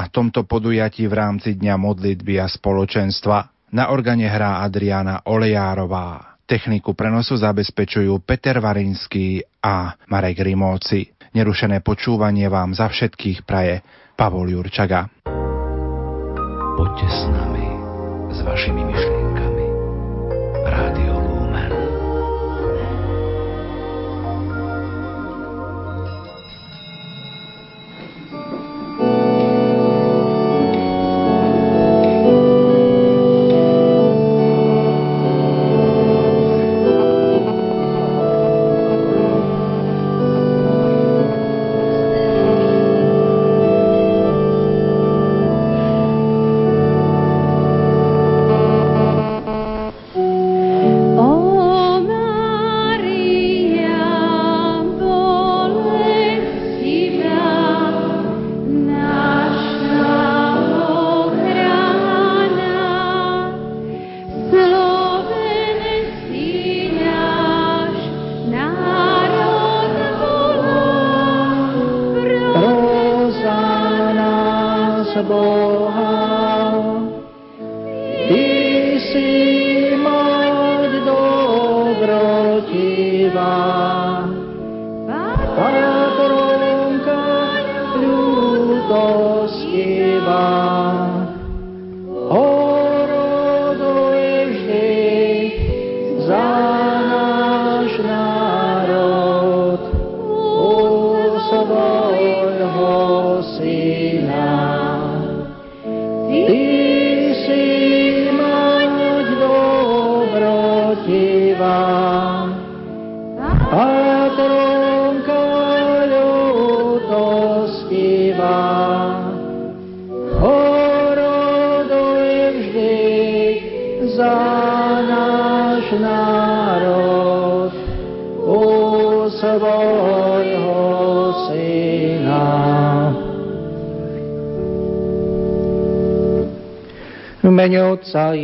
na tomto podujatí v rámci Dňa modlitby a spoločenstva. Na organe hrá Adriana Olejárová. Techniku prenosu zabezpečujú Peter Varinský a Marek Rimóci. Nerušené počúvanie vám za všetkých praje Pavol Jurčaga. Poďte s nami, s vašimi myšlienkami.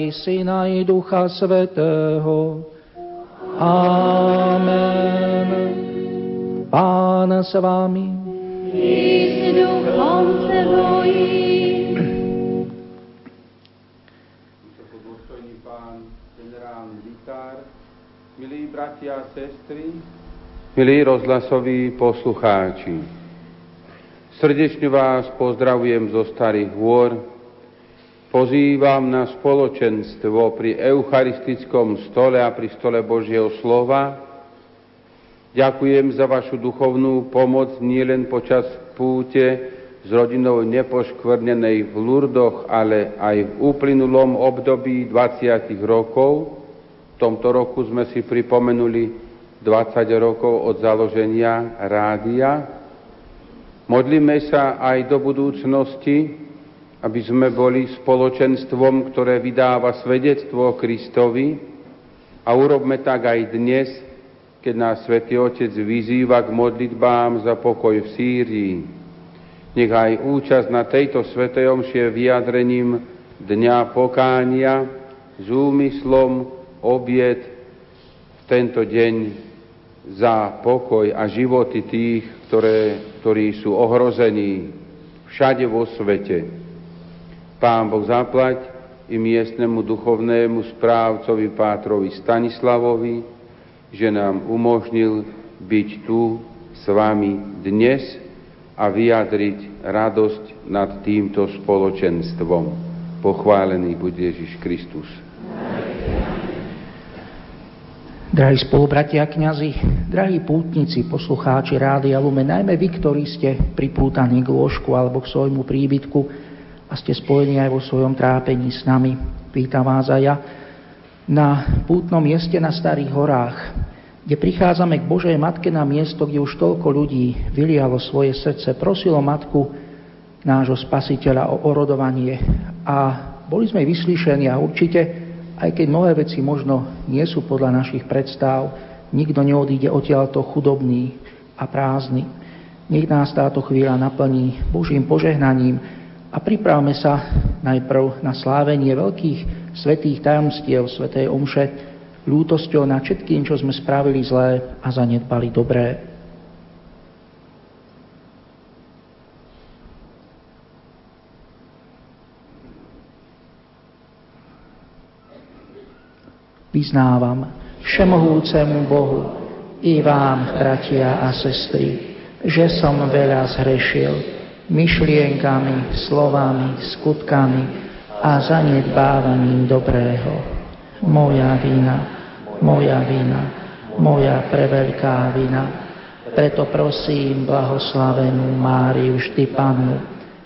I Syna i Ducha Svetého. Amen. Pán s vami. I pán generálny vikár, milí bratia a sestry, milí rozhlasoví poslucháči, srdečne vás pozdravujem zo Starých hôr, pozývam na spoločenstvo pri eucharistickom stole a pri stole Božieho slova. Ďakujem za vašu duchovnú pomoc nielen počas púte s rodinou nepoškvrnenej v Lurdoch, ale aj v uplynulom období 20 rokov. V tomto roku sme si pripomenuli 20 rokov od založenia rádia. Modlíme sa aj do budúcnosti, aby sme boli spoločenstvom, ktoré vydáva svedectvo o Kristovi a urobme tak aj dnes, keď nás Svetý Otec vyzýva k modlitbám za pokoj v Sýrii. Nech aj účasť na tejto Svetej Omšie vyjadrením Dňa pokánia s úmyslom obiet v tento deň za pokoj a životy tých, ktoré, ktorí sú ohrození všade vo svete. Pán Boh zaplať i miestnemu duchovnému správcovi Pátrovi Stanislavovi, že nám umožnil byť tu s vami dnes a vyjadriť radosť nad týmto spoločenstvom. Pochválený bude Ježiš Kristus. Drahí spolubratia kňazi, drahí pútnici, poslucháči Rádia Lume, najmä vy, ktorí ste pripútaní k lôžku alebo k svojmu príbytku, a ste spojení aj vo svojom trápení s nami. Vítam vás aj ja na pútnom mieste na Starých horách, kde prichádzame k Božej Matke na miesto, kde už toľko ľudí vylialo svoje srdce, prosilo Matku nášho Spasiteľa o orodovanie a boli sme vyslyšení a určite, aj keď mnohé veci možno nie sú podľa našich predstav, nikto neodíde odtiaľto chudobný a prázdny. Nech nás táto chvíľa naplní Božím požehnaním, a pripravme sa najprv na slávenie veľkých svetých tajomstiev svätej Omše ľútosťou na všetkým, čo sme spravili zlé a zanedbali dobré. Vyznávam všemohúcemu Bohu i vám, bratia a sestry, že som veľa zhrešil, myšlienkami, slovami, skutkami a zanedbávaním dobrého. Moja vina, moja vina, moja preveľká vina. Preto prosím blahoslavenú Máriu Pannu,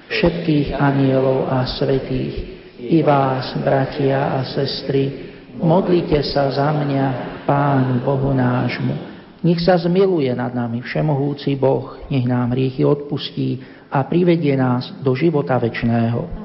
všetkých anielov a svetých, i vás, bratia a sestry, modlite sa za mňa, Pánu Bohu nášmu, nech sa zmiluje nad nami všemohúci Boh, nech nám hriechy odpustí a privedie nás do života večného.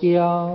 کیا۔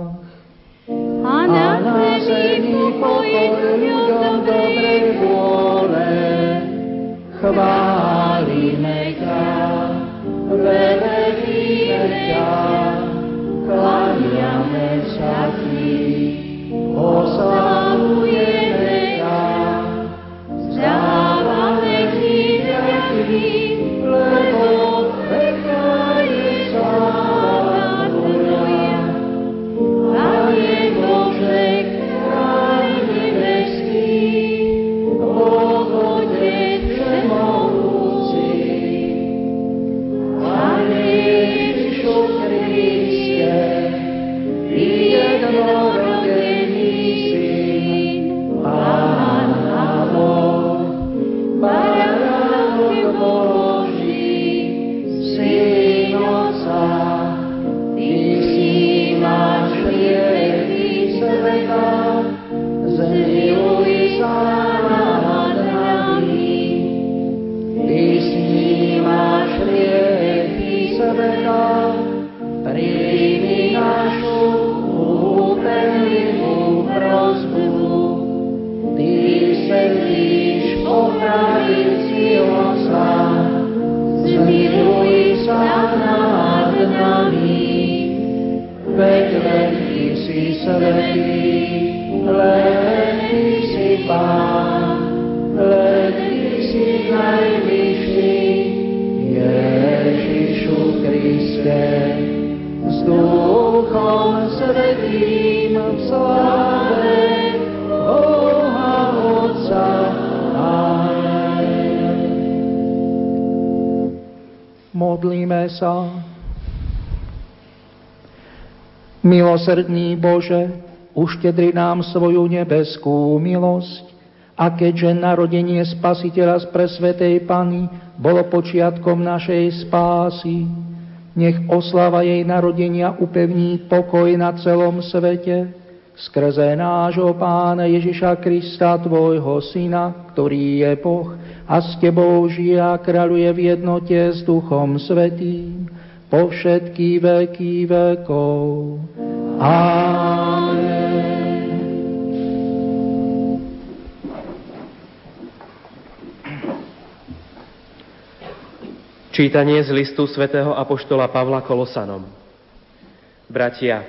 Milosrdný Bože, uštedri nám svoju nebeskú milosť a keďže narodenie Spasiteľa z presvetej Pany bolo počiatkom našej spásy, nech oslava jej narodenia upevní pokoj na celom svete, skrze nášho Pána Ježiša Krista, Tvojho Syna, ktorý je Boh a s Tebou žije a kráľuje v jednote s Duchom Svetým, po všetky veky vekov. Čítanie z listu svätého Apoštola Pavla Kolosanom. Bratia,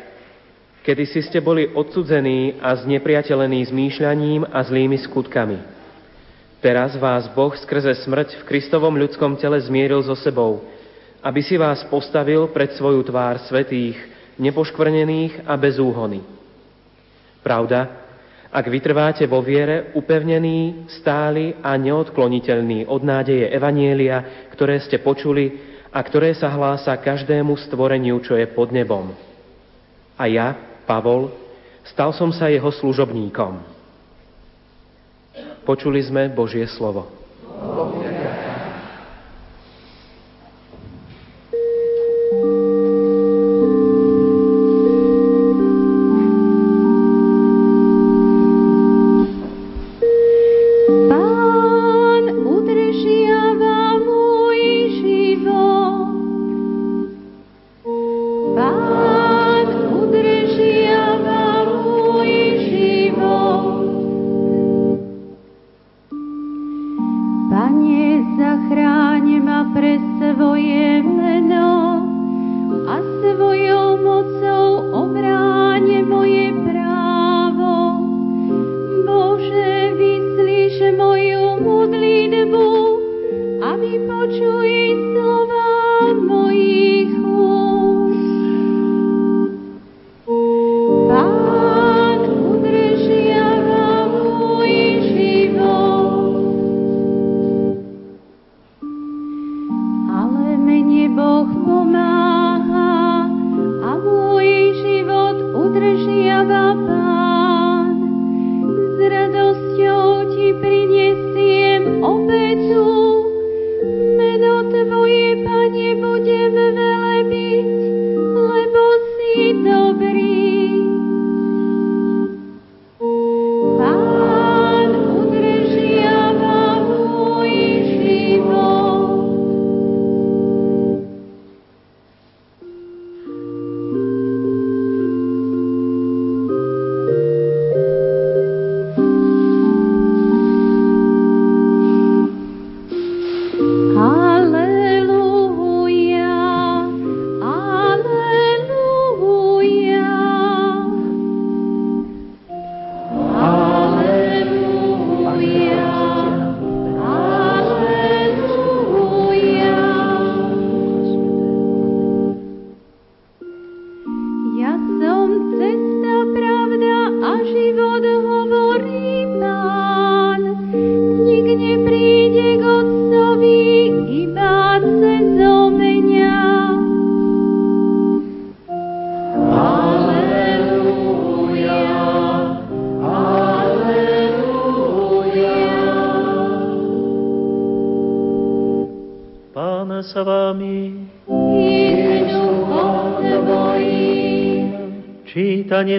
kedy si ste boli odsudzení a znepriateľení zmýšľaním a zlými skutkami. Teraz vás Boh skrze smrť v Kristovom ľudskom tele zmieril so sebou, aby si vás postavil pred svoju tvár svetých, nepoškvrnených a bez úhony. Pravda, ak vytrváte vo viere, upevnení, stáli a neodkloniteľní od nádeje Evanielia, ktoré ste počuli a ktoré sa hlása každému stvoreniu, čo je pod nebom. A ja, Pavol, stal som sa jeho služobníkom. Počuli sme Božie slovo. Pán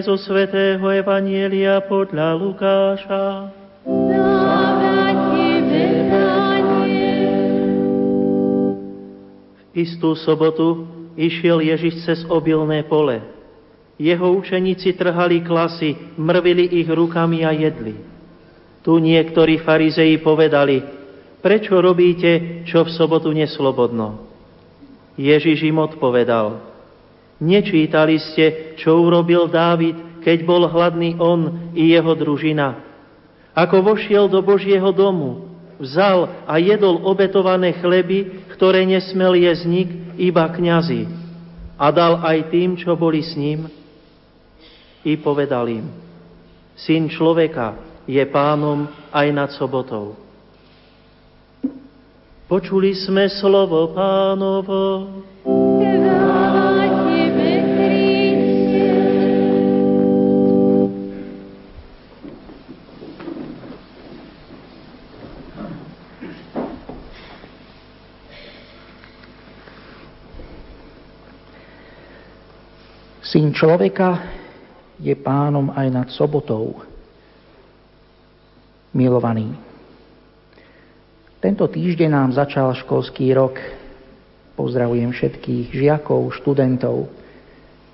Čítanie zo svätého Evanielia podľa Lukáša. V istú sobotu išiel Ježiš cez obilné pole. Jeho učeníci trhali klasy, mrvili ich rukami a jedli. Tu niektorí farizei povedali, prečo robíte, čo v sobotu neslobodno? Ježiš im odpovedal, Nečítali ste, čo urobil Dávid, keď bol hladný on i jeho družina. Ako vošiel do Božieho domu, vzal a jedol obetované chleby, ktoré nesmel jesť nik, iba kňazi. A dal aj tým, čo boli s ním. I povedal im, Syn človeka je pánom aj nad sobotou. Počuli sme slovo pánovo. Syn človeka je pánom aj nad sobotou. Milovaný. Tento týždeň nám začal školský rok. Pozdravujem všetkých žiakov, študentov.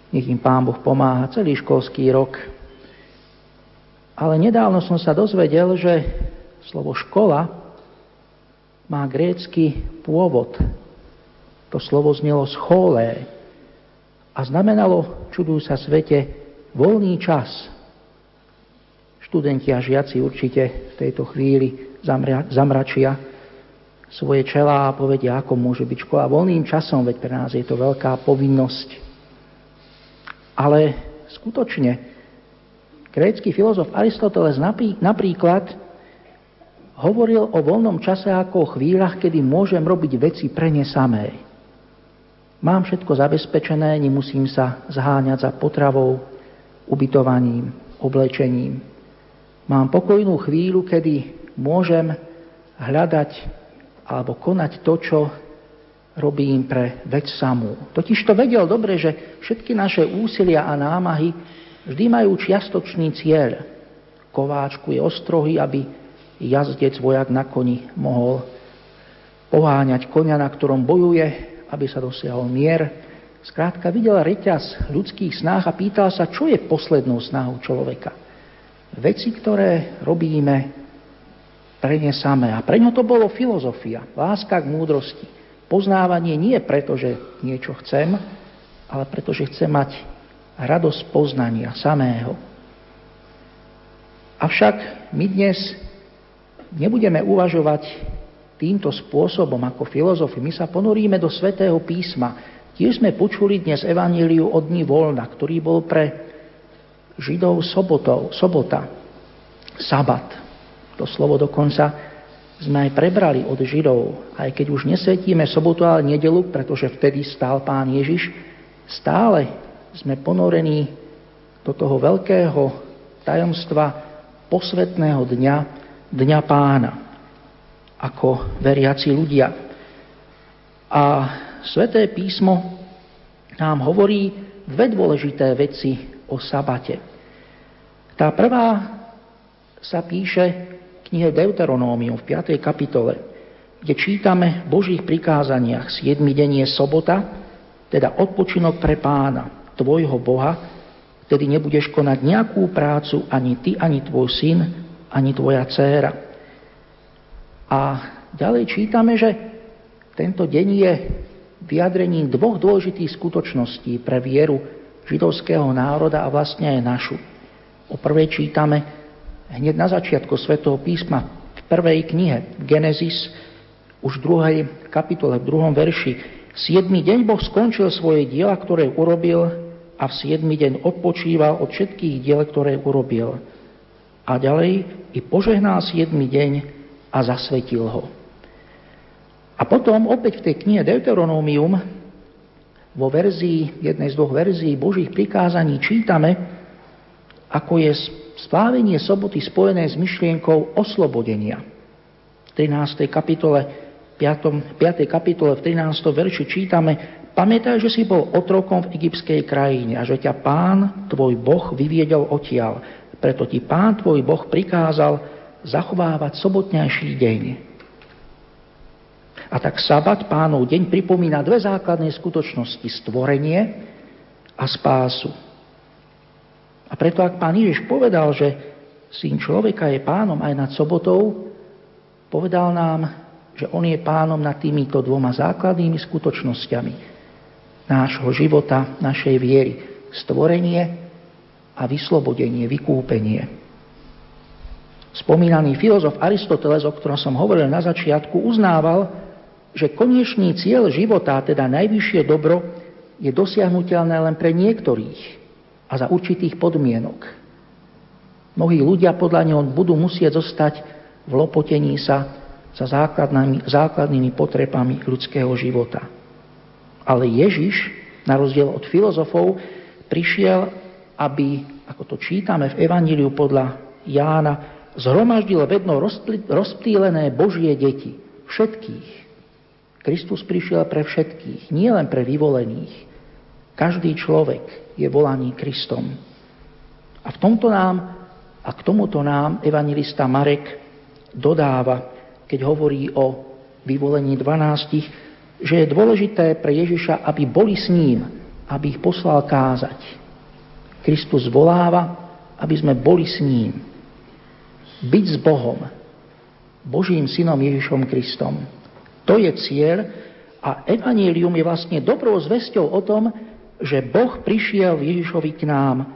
Nech im Pán Boh pomáha celý školský rok. Ale nedávno som sa dozvedel, že slovo škola má grécky pôvod. To slovo znelo scholé, a znamenalo, čudujú sa svete, voľný čas. Študenti a žiaci určite v tejto chvíli zamra, zamračia svoje čelá a povedia, ako môže byť škola voľným časom, veď pre nás je to veľká povinnosť. Ale skutočne, grécky filozof Aristoteles napríklad hovoril o voľnom čase ako o chvíľach, kedy môžem robiť veci pre ne samé. Mám všetko zabezpečené, nemusím sa zháňať za potravou, ubytovaním, oblečením. Mám pokojnú chvíľu, kedy môžem hľadať alebo konať to, čo robím pre vec samú. Totiž to vedel dobre, že všetky naše úsilia a námahy vždy majú čiastočný cieľ. Kováčku je ostrohy, aby jazdec vojak na koni mohol poháňať konia, na ktorom bojuje, aby sa dosiahol mier. Skrátka videl reťaz ľudských snách a pýtal sa, čo je poslednou snahou človeka. Veci, ktoré robíme pre ne samé. A pre ňo to bolo filozofia, láska k múdrosti. Poznávanie nie preto, že niečo chcem, ale preto, že chcem mať radosť poznania samého. Avšak my dnes nebudeme uvažovať týmto spôsobom ako filozofi. My sa ponoríme do svätého písma. Tiež sme počuli dnes evaníliu od dní voľna, ktorý bol pre Židov sobotov, sobota, sabat. To slovo dokonca sme aj prebrali od Židov, aj keď už nesvetíme sobotu, ale nedelu, pretože vtedy stál Pán Ježiš, stále sme ponorení do toho veľkého tajomstva posvetného dňa, dňa pána, ako veriaci ľudia. A sveté písmo nám hovorí dve dôležité veci o sabate. Tá prvá sa píše v knihe Deuteronómium v 5. kapitole, kde čítame v Božích prikázaniach 7. deň je sobota, teda odpočinok pre pána, tvojho Boha, Vtedy nebudeš konať nejakú prácu ani ty, ani tvoj syn, ani tvoja dcéra. A ďalej čítame, že tento deň je vyjadrením dvoch dôležitých skutočností pre vieru židovského národa a vlastne aj našu. O prvej čítame hneď na začiatku svätého písma v prvej knihe Genesis, už v druhej kapitole, v druhom verši. Siedmy deň Boh skončil svoje diela, ktoré urobil a v 7. deň odpočíval od všetkých diel, ktoré urobil. A ďalej i požehnal 7. deň a zasvetil ho. A potom opäť v tej knihe Deuteronomium vo verzii, jednej z dvoch verzií Božích prikázaní čítame, ako je slávenie soboty spojené s myšlienkou oslobodenia. V 13. kapitole, 5. 5. kapitole v 13. verši čítame, Pamätaj, že si bol otrokom v egyptskej krajine a že ťa pán, tvoj boh, vyviedol odtiaľ. Preto ti pán, tvoj boh, prikázal zachovávať sobotnejší deň. A tak sabat, pánov deň, pripomína dve základné skutočnosti. Stvorenie a spásu. A preto, ak pán Ježiš povedal, že syn človeka je pánom aj nad sobotou, povedal nám, že on je pánom nad týmito dvoma základnými skutočnosťami nášho života, našej viery. Stvorenie a vyslobodenie, vykúpenie. Spomínaný filozof Aristoteles, o ktorom som hovoril na začiatku, uznával, že konečný cieľ života, teda najvyššie dobro, je dosiahnutelné len pre niektorých a za určitých podmienok. Mnohí ľudia podľa neho budú musieť zostať v lopotení sa za základnými, základnými potrebami ľudského života. Ale Ježiš, na rozdiel od filozofov, prišiel, aby, ako to čítame v Evaníliu podľa Jána, zhromaždil vedno rozptýlené Božie deti. Všetkých. Kristus prišiel pre všetkých, nie len pre vyvolených. Každý človek je volaný Kristom. A v tomto nám, a k tomuto nám evangelista Marek dodáva, keď hovorí o vyvolení dvanástich, že je dôležité pre Ježiša, aby boli s ním, aby ich poslal kázať. Kristus voláva, aby sme boli s ním. Byť s Bohom, Božím synom Ježišom Kristom. To je cieľ a evanílium je vlastne dobrou zväzťou o tom, že Boh prišiel Ježišovi k nám,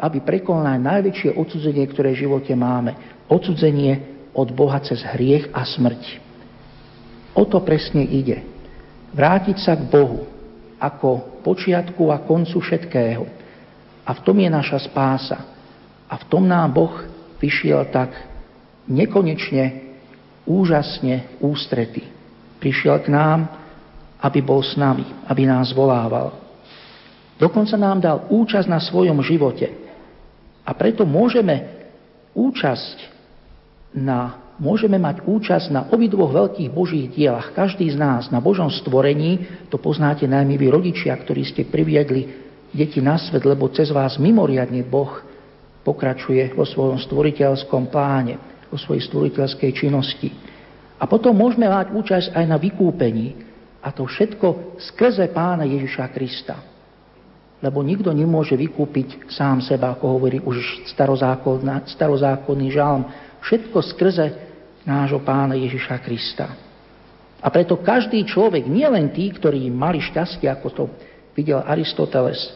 aby prekonal najväčšie odsudzenie, ktoré v živote máme. Odsudzenie od Boha cez hriech a smrť. O to presne ide. Vrátiť sa k Bohu ako počiatku a koncu všetkého. A v tom je naša spása. A v tom nám Boh vyšiel tak nekonečne, úžasne ústrety. Prišiel k nám, aby bol s nami, aby nás volával. Dokonca nám dal účasť na svojom živote. A preto môžeme účasť na môžeme mať účasť na obidvoch veľkých Božích dielach. Každý z nás na Božom stvorení, to poznáte najmä vy rodičia, ktorí ste priviedli deti na svet, lebo cez vás mimoriadne Boh pokračuje vo svojom stvoriteľskom pláne, vo svojej stvoriteľskej činnosti. A potom môžeme mať účasť aj na vykúpení. A to všetko skrze pána Ježiša Krista. Lebo nikto nemôže vykúpiť sám seba, ako hovorí už starozákonný žalm. Všetko skrze nášho pána Ježiša Krista. A preto každý človek, nielen tí, ktorí mali šťastie, ako to videl Aristoteles,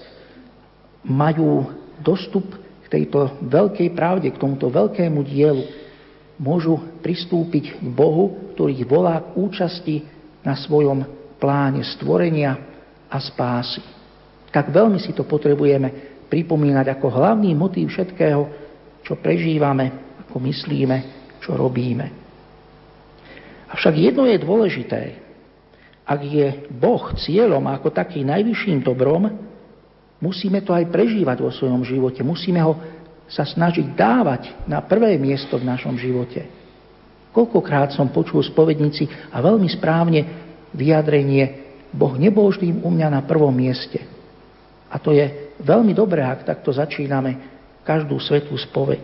majú dostup tejto veľkej pravde, k tomuto veľkému dielu. Môžu pristúpiť k Bohu, ktorý ich volá k účasti na svojom pláne stvorenia a spásy. Tak veľmi si to potrebujeme pripomínať ako hlavný motív všetkého, čo prežívame, ako myslíme, čo robíme. Avšak jedno je dôležité. Ak je Boh cieľom ako taký najvyšším dobrom, musíme to aj prežívať vo svojom živote. Musíme ho sa snažiť dávať na prvé miesto v našom živote. Koľkokrát som počul spovednici a veľmi správne vyjadrenie Boh nebol vždy u mňa na prvom mieste. A to je veľmi dobré, ak takto začíname každú svetú spoveď.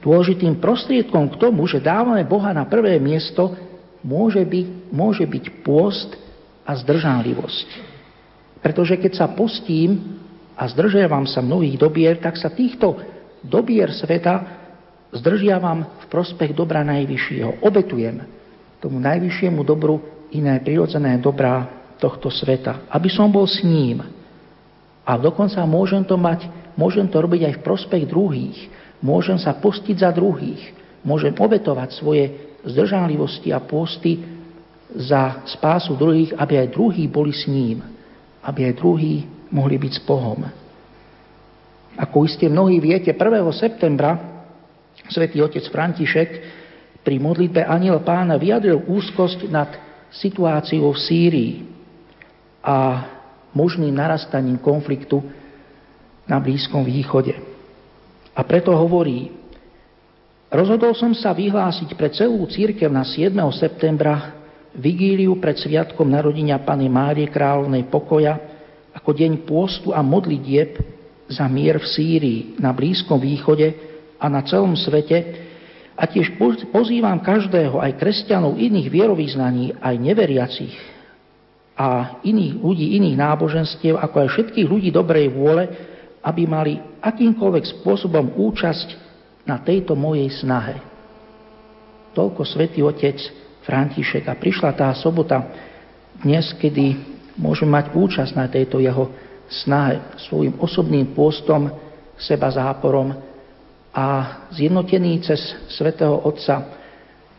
Dôležitým prostriedkom k tomu, že dávame Boha na prvé miesto, môže byť, môže byť pôst a zdržanlivosť. Pretože keď sa postím a zdržiavam sa mnohých dobier, tak sa týchto dobier sveta zdržiavam v prospech dobra najvyššieho. Obetujem tomu najvyššiemu dobru iné prirodzené dobrá tohto sveta, aby som bol s ním. A dokonca môžem to mať, môžem to robiť aj v prospech druhých, Môžem sa postiť za druhých. Môžem obetovať svoje zdržanlivosti a posty za spásu druhých, aby aj druhí boli s ním. Aby aj druhí mohli byť s Bohom. Ako iste mnohí viete, 1. septembra svätý otec František pri modlitbe Aniel pána vyjadril úzkosť nad situáciou v Sýrii a možným narastaním konfliktu na Blízkom východe. A preto hovorí, rozhodol som sa vyhlásiť pre celú církev na 7. septembra vigíliu pred sviatkom narodenia Pany Márie Kráľovnej pokoja ako deň pôstu a modlitieb za mier v Sýrii, na Blízkom východe a na celom svete a tiež pozývam každého, aj kresťanov iných vierovýznaní, aj neveriacich a iných ľudí, iných náboženstiev, ako aj všetkých ľudí dobrej vôle, aby mali akýmkoľvek spôsobom účasť na tejto mojej snahe. Toľko svätý Otec František. A prišla tá sobota dnes, kedy môžeme mať účasť na tejto jeho snahe svojim osobným pôstom, seba záporom a zjednotený cez svätého Otca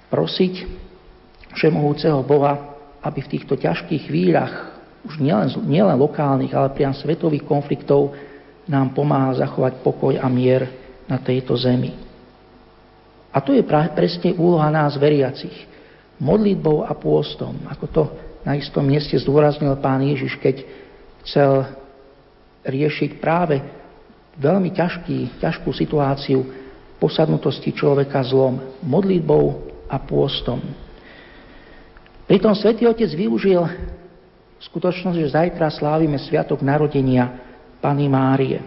prosiť všemohúceho Boha, aby v týchto ťažkých chvíľach, už nielen, nielen lokálnych, ale priam svetových konfliktov, nám pomáha zachovať pokoj a mier na tejto zemi. A to je presne úloha nás veriacich. Modlitbou a pôstom, ako to na istom mieste zdôraznil pán Ježiš, keď chcel riešiť práve veľmi ťažký, ťažkú situáciu posadnutosti človeka zlom, modlitbou a pôstom. Pritom svätý Otec využil skutočnosť, že zajtra slávime Sviatok narodenia Pany Márie.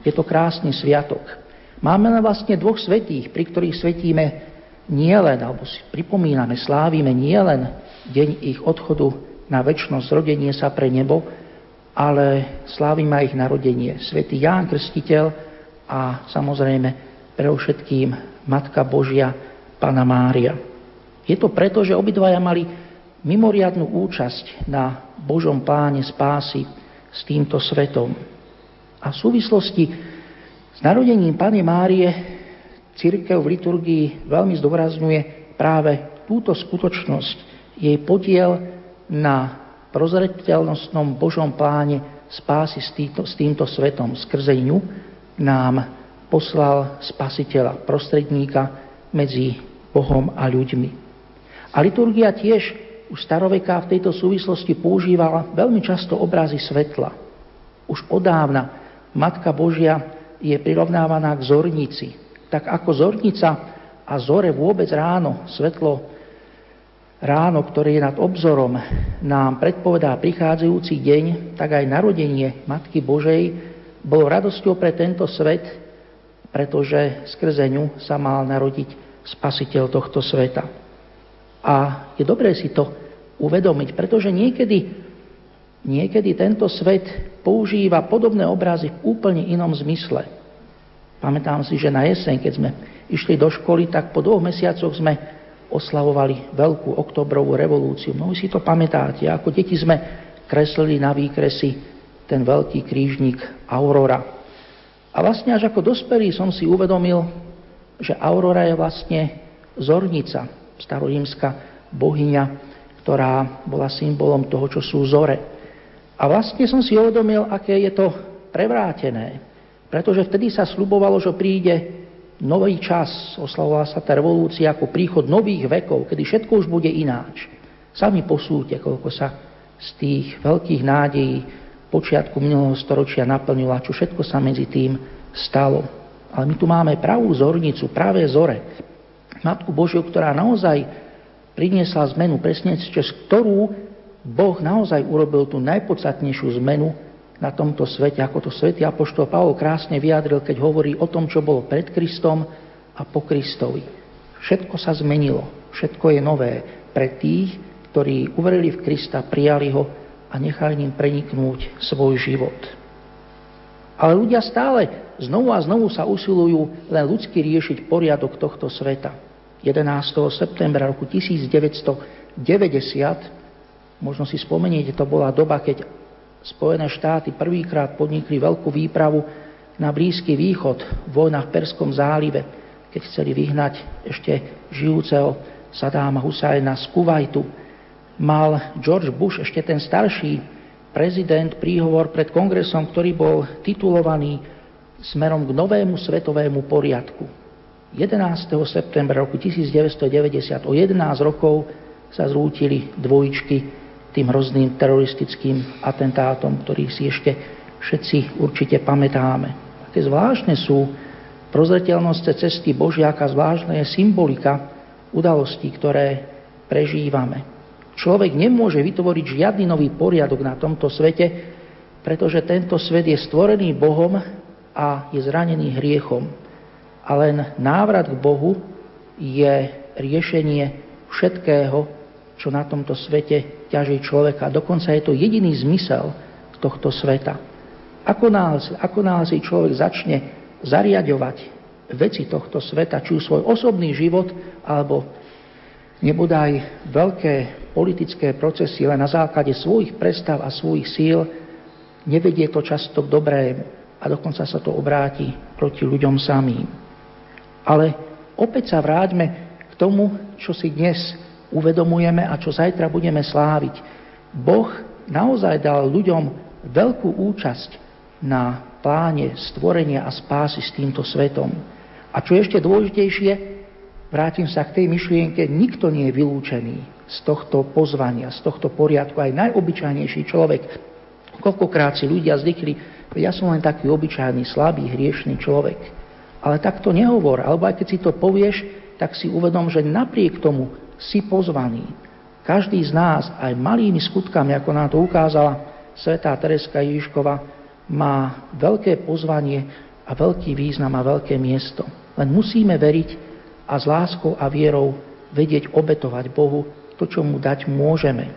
Je to krásny sviatok. Máme na vlastne dvoch svetých, pri ktorých svetíme nielen, alebo si pripomíname, slávime nielen deň ich odchodu na väčšnosť, rodenie sa pre nebo, ale slávime aj ich narodenie. Svetý Ján Krstiteľ a samozrejme pre všetkým Matka Božia, Pana Mária. Je to preto, že obidvaja mali mimoriadnú účasť na Božom pláne spásy s týmto svetom. A v súvislosti s narodením Pany Márie církev v liturgii veľmi zdôrazňuje práve túto skutočnosť, jej podiel na prozreteľnostnom Božom pláne spásy s, týto, s týmto svetom. Skrze ňu nám poslal spasiteľa, prostredníka medzi Bohom a ľuďmi. A liturgia tiež už staroveká v tejto súvislosti používala veľmi často obrazy svetla. Už odávna Matka Božia je prirovnávaná k zornici. Tak ako zornica a zore vôbec ráno, svetlo ráno, ktoré je nad obzorom, nám predpovedá prichádzajúci deň, tak aj narodenie Matky Božej bolo radosťou pre tento svet, pretože skrze ňu sa mal narodiť spasiteľ tohto sveta. A je dobré si to uvedomiť, pretože niekedy Niekedy tento svet používa podobné obrazy v úplne inom zmysle. Pamätám si, že na jeseň, keď sme išli do školy, tak po dvoch mesiacoch sme oslavovali veľkú oktobrovú revolúciu. Mnohí si to pamätáte. Ako deti sme kreslili na výkresy ten veľký krížnik Aurora. A vlastne až ako dospelý som si uvedomil, že Aurora je vlastne zornica, starorímska bohyňa, ktorá bola symbolom toho, čo sú zore. A vlastne som si uvedomil, aké je to prevrátené. Pretože vtedy sa slubovalo, že príde nový čas, oslavovala sa tá revolúcia ako príchod nových vekov, kedy všetko už bude ináč. Sami posúďte, koľko sa z tých veľkých nádejí počiatku minulého storočia naplnilo a čo všetko sa medzi tým stalo. Ale my tu máme pravú zornicu, práve zore. Matku Božiu, ktorá naozaj priniesla zmenu, presne cez ktorú Boh naozaj urobil tú najpodstatnejšiu zmenu na tomto svete, ako to svätý Apoštol Pavol krásne vyjadril, keď hovorí o tom, čo bolo pred Kristom a po Kristovi. Všetko sa zmenilo, všetko je nové pre tých, ktorí uverili v Krista, prijali ho a nechali ním preniknúť svoj život. Ale ľudia stále znovu a znovu sa usilujú len ľudsky riešiť poriadok tohto sveta. 11. septembra roku 1990, možno si spomeniete, to bola doba, keď Spojené štáty prvýkrát podnikli veľkú výpravu na Blízky východ v vojnách v Perskom zálive, keď chceli vyhnať ešte žijúceho Sadáma Husajna z Kuwaitu. Mal George Bush, ešte ten starší prezident, príhovor pred kongresom, ktorý bol titulovaný smerom k novému svetovému poriadku. 11. septembra roku 1990, o 11 rokov sa zrútili dvojičky tým hrozným teroristickým atentátom, ktorý si ešte všetci určite pamätáme. Aké zvláštne sú prozretelnosť cesty Božia, aká zvláštna je symbolika udalostí, ktoré prežívame. Človek nemôže vytvoriť žiadny nový poriadok na tomto svete, pretože tento svet je stvorený Bohom a je zranený hriechom. A len návrat k Bohu je riešenie všetkého, čo na tomto svete ťaží človeka. Dokonca je to jediný zmysel tohto sveta. Ako nás, ako nás človek začne zariadovať veci tohto sveta, či už svoj osobný život, alebo nebodaj veľké politické procesy len na základe svojich predstav a svojich síl, nevedie to často k dobrému a dokonca sa to obráti proti ľuďom samým. Ale opäť sa vráťme k tomu, čo si dnes uvedomujeme a čo zajtra budeme sláviť. Boh naozaj dal ľuďom veľkú účasť na pláne stvorenia a spásy s týmto svetom. A čo ešte dôležitejšie, vrátim sa k tej myšlienke, nikto nie je vylúčený z tohto pozvania, z tohto poriadku. Aj najobyčajnejší človek, koľkokrát si ľudia zvykli, ja som len taký obyčajný, slabý, hriešný človek. Ale tak to nehovor, alebo aj keď si to povieš, tak si uvedom, že napriek tomu si pozvaný. Každý z nás, aj malými skutkami, ako nám to ukázala svetá Tereska Ježiškova, má veľké pozvanie a veľký význam a veľké miesto. Len musíme veriť a s láskou a vierou vedieť obetovať Bohu to, čo mu dať môžeme.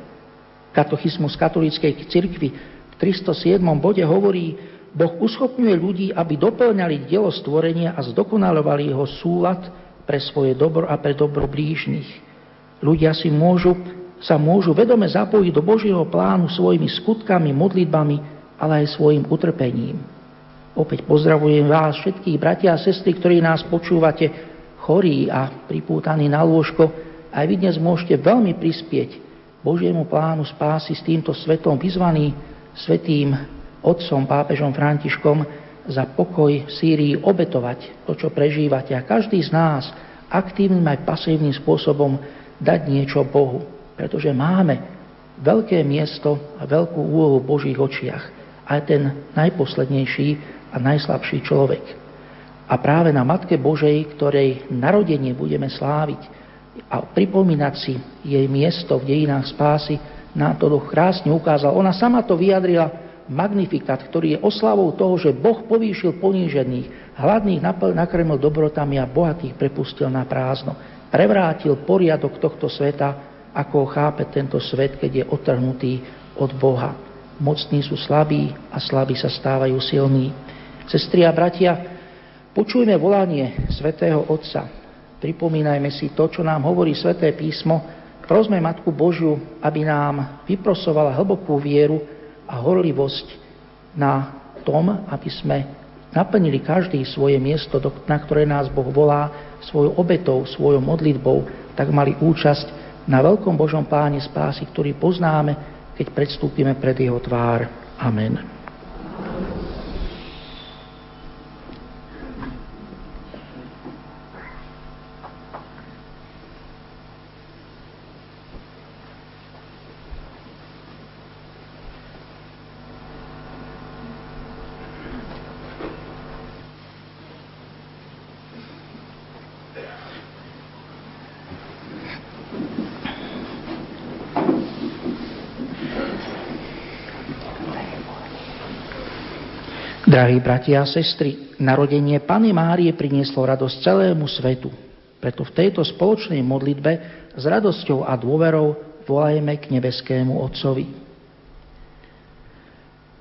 Katechizmus katolíckej cirkvi v 307. bode hovorí, Boh uschopňuje ľudí, aby doplňali dielo stvorenia a zdokonalovali jeho súlad pre svoje dobro a pre dobro blížnych. Ľudia si môžu, sa môžu vedome zapojiť do Božieho plánu svojimi skutkami, modlitbami, ale aj svojim utrpením. Opäť pozdravujem vás všetkých bratia a sestry, ktorí nás počúvate chorí a pripútaní na lôžko. Aj vy dnes môžete veľmi prispieť Božiemu plánu spásy s týmto svetom, vyzvaný svetým otcom, pápežom Františkom, za pokoj v Sýrii obetovať to, čo prežívate. A každý z nás aktívnym aj pasívnym spôsobom dať niečo Bohu, pretože máme veľké miesto a veľkú úlohu v Božích očiach. Aj ten najposlednejší a najslabší človek. A práve na Matke Božej, ktorej narodenie budeme sláviť a pripomínať si jej miesto v dejinách spásy, nám to krásne ukázal. Ona sama to vyjadrila magnifikát, ktorý je oslavou toho, že Boh povýšil ponížených, hladných nakrmil dobrotami a bohatých prepustil na prázdno prevrátil poriadok tohto sveta, ako ho chápe tento svet, keď je otrhnutý od Boha. Mocní sú slabí a slabí sa stávajú silní. Sestri a bratia, Počujme volanie svätého Otca. Pripomínajme si to, čo nám hovorí sväté písmo. Prosme Matku Božiu, aby nám vyprosovala hlbokú vieru a horlivosť na tom, aby sme naplnili každý svoje miesto, na ktoré nás Boh volá svojou obetou, svojou modlitbou, tak mali účasť na veľkom Božom pláne spásy, ktorý poznáme, keď predstúpime pred Jeho tvár. Amen. Drahí bratia a sestry, narodenie Pany Márie prinieslo radosť celému svetu. Preto v tejto spoločnej modlitbe s radosťou a dôverou volajme k nebeskému Otcovi.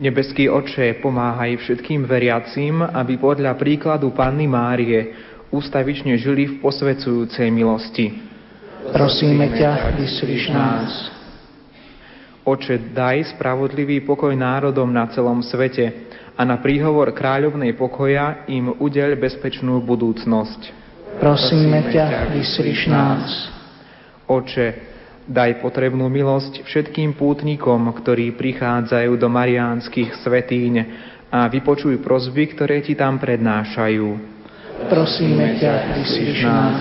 Nebeský Oče, pomáhaj všetkým veriacím, aby podľa príkladu Panny Márie ústavične žili v posvecujúcej milosti. Prosíme ťa, vyslíš nás. Oče, daj spravodlivý pokoj národom na celom svete, a na príhovor kráľovnej pokoja im udeľ bezpečnú budúcnosť. Prosíme ťa, vyslíš nás. Oče, daj potrebnú milosť všetkým pútnikom, ktorí prichádzajú do mariánskych svetíň a vypočuj prosby, ktoré ti tam prednášajú. Prosíme ťa, vyslíš nás.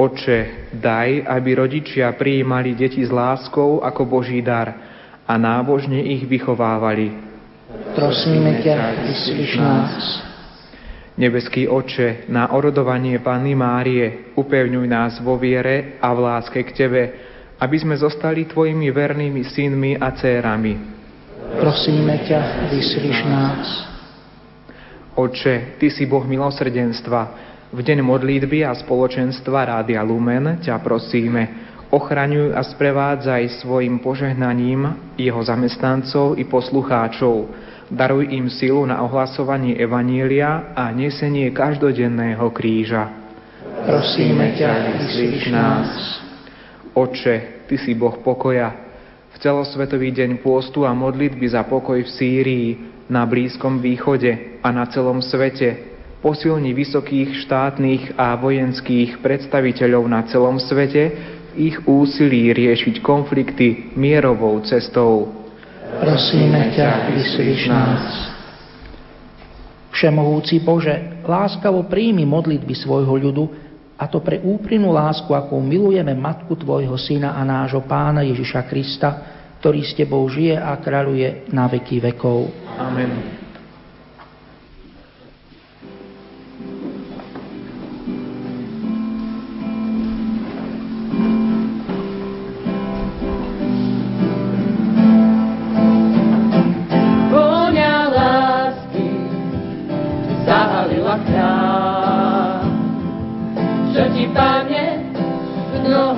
Oče, daj, aby rodičia prijímali deti s láskou ako Boží dar a nábožne ich vychovávali prosíme ťa, vyslíš nás. Nebeský Oče, na orodovanie Panny Márie upevňuj nás vo viere a v láske k Tebe, aby sme zostali Tvojimi vernými synmi a dcérami. Prosíme ťa, vyslíš nás. Oče, Ty si Boh milosrdenstva. V deň modlitby a spoločenstva Rádia Lumen ťa prosíme, ochraňuj a sprevádzaj svojim požehnaním jeho zamestnancov i poslucháčov, Daruj im silu na ohlasovanie Evanília a nesenie každodenného kríža. Prosíme ťa, vyslíš nás. Oče, Ty si Boh pokoja. V celosvetový deň pôstu a modlitby za pokoj v Sýrii, na Blízkom východe a na celom svete posilni vysokých štátnych a vojenských predstaviteľov na celom svete ich úsilí riešiť konflikty mierovou cestou prosíme ťa, vyslíš nás. Všemohúci Bože, láskavo príjmi modlitby svojho ľudu, a to pre úprimnú lásku, ako milujeme Matku Tvojho Syna a nášho Pána Ježiša Krista, ktorý s Tebou žije a kráľuje na veky vekov. Amen.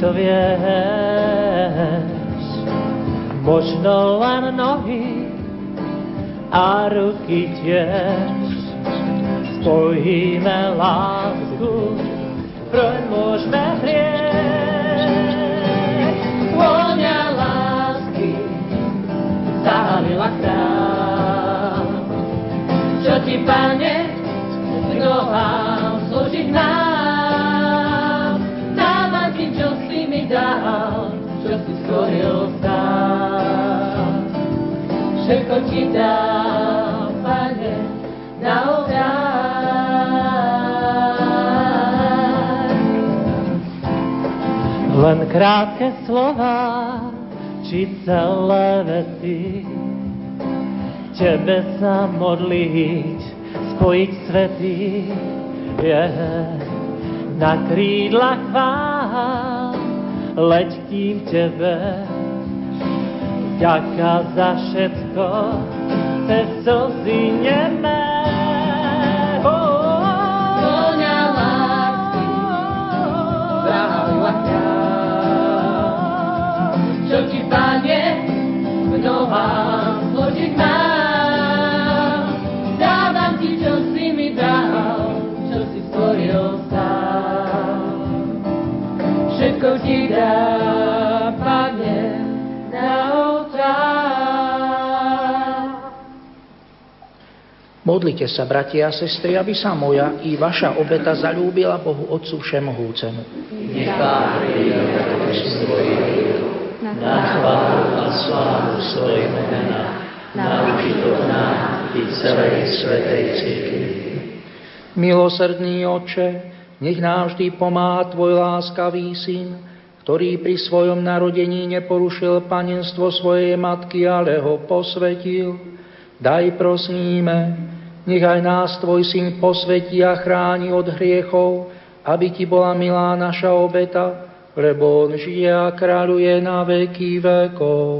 to vieš. Možno len nohy a ruky tiež. Spojíme lásku, proň môžeme hrieť. Vôňa lásky zahalila krám. Čo ti, pane, k nohám slúžiť nám? Krátke slova, či celé vety, Tebe sa modliť, spojiť svety, Je na krídlach chvál, leď kým tebe. Ďaká za všetko, cez slzy nemé. Modlite sa, bratia a sestry, aby sa moja i vaša obeta zalúbila Bohu Otcu Všemohúcemu. Nech Pán príde na chválu a slávu svojho mena, na užitok nám i celej svetej cirkvi. Milosrdný Oče, nech nám vždy pomáha Tvoj láskavý Syn, ktorý pri svojom narodení neporušil panenstvo svojej matky, ale ho posvetil. Daj prosíme, nech aj nás Tvoj Syn posvetí a chráni od hriechov, aby Ti bola milá naša obeta, lebo On žije a kráľuje na veky vekov.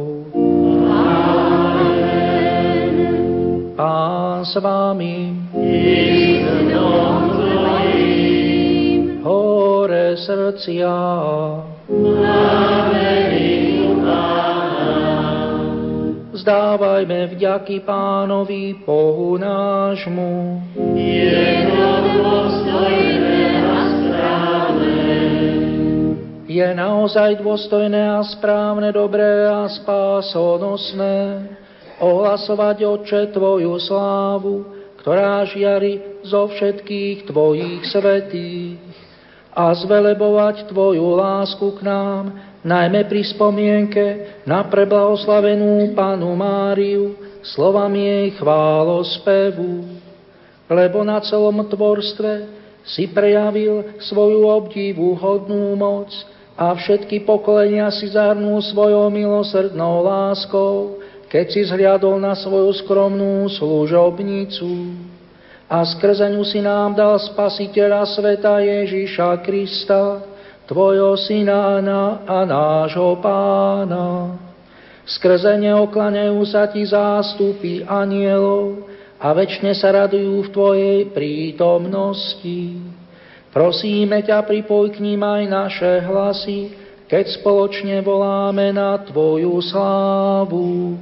Pán s Vami. Hore srdcia. Zdávajme vďaky pánovi Bohu nášmu. Je to dôstojné a správne. Je naozaj dôstojné a správne, dobré a spásonosné ohlasovať, Oče, Tvoju slávu, ktorá žiari zo všetkých Tvojich svetých a zvelebovať Tvoju lásku k nám, najmä pri spomienke na preblahoslavenú Panu Máriu, slovami jej chválospevu. Lebo na celom tvorstve si prejavil svoju obdivu hodnú moc a všetky pokolenia si zahrnú svojou milosrdnou láskou, keď si zhliadol na svoju skromnú služobnicu. A skrze ňu si nám dal spasiteľa sveta Ježíša Krista, Tvojho syna a nášho pána. Skrze neoklaňajú sa ti zástupy anielov a väčšine sa radujú v Tvojej prítomnosti. Prosíme ťa, pripoj k ním aj naše hlasy, keď spoločne voláme na Tvoju slávu.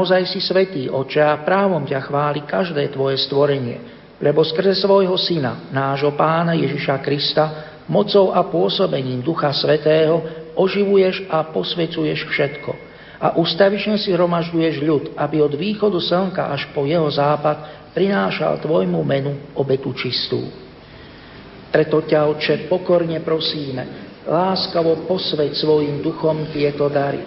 Naozaj si svetý, Oče, a právom ťa chváli každé Tvoje stvorenie, lebo skrze svojho Syna, nášho Pána Ježiša Krista, mocou a pôsobením Ducha Svetého oživuješ a posvecuješ všetko. A ustavične si hromažďuješ ľud, aby od východu slnka až po jeho západ prinášal Tvojmu menu obetu čistú. Preto ťa, Oče, pokorne prosíme, láskavo posveď svojim duchom tieto dary,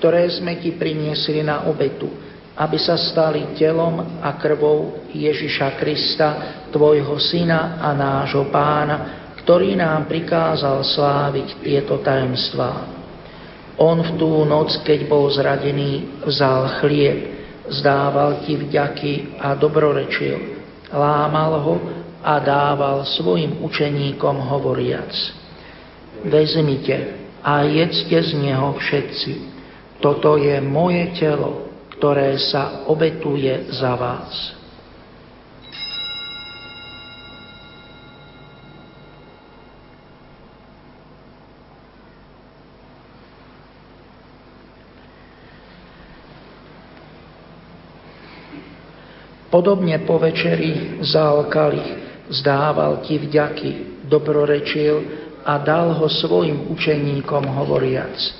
ktoré sme Ti priniesli na obetu, aby sa stali telom a krvou Ježiša Krista, Tvojho Syna a nášho Pána, ktorý nám prikázal sláviť tieto tajomstvá. On v tú noc, keď bol zradený, vzal chlieb, zdával ti vďaky a dobrorečil, lámal ho a dával svojim učeníkom hovoriac. Vezmite a jedzte z neho všetci. Toto je moje telo, ktoré sa obetuje za vás. Podobne po večeri vzal kalich, zdával ti vďaky, dobrorečil a dal ho svojim učeníkom hovoriac.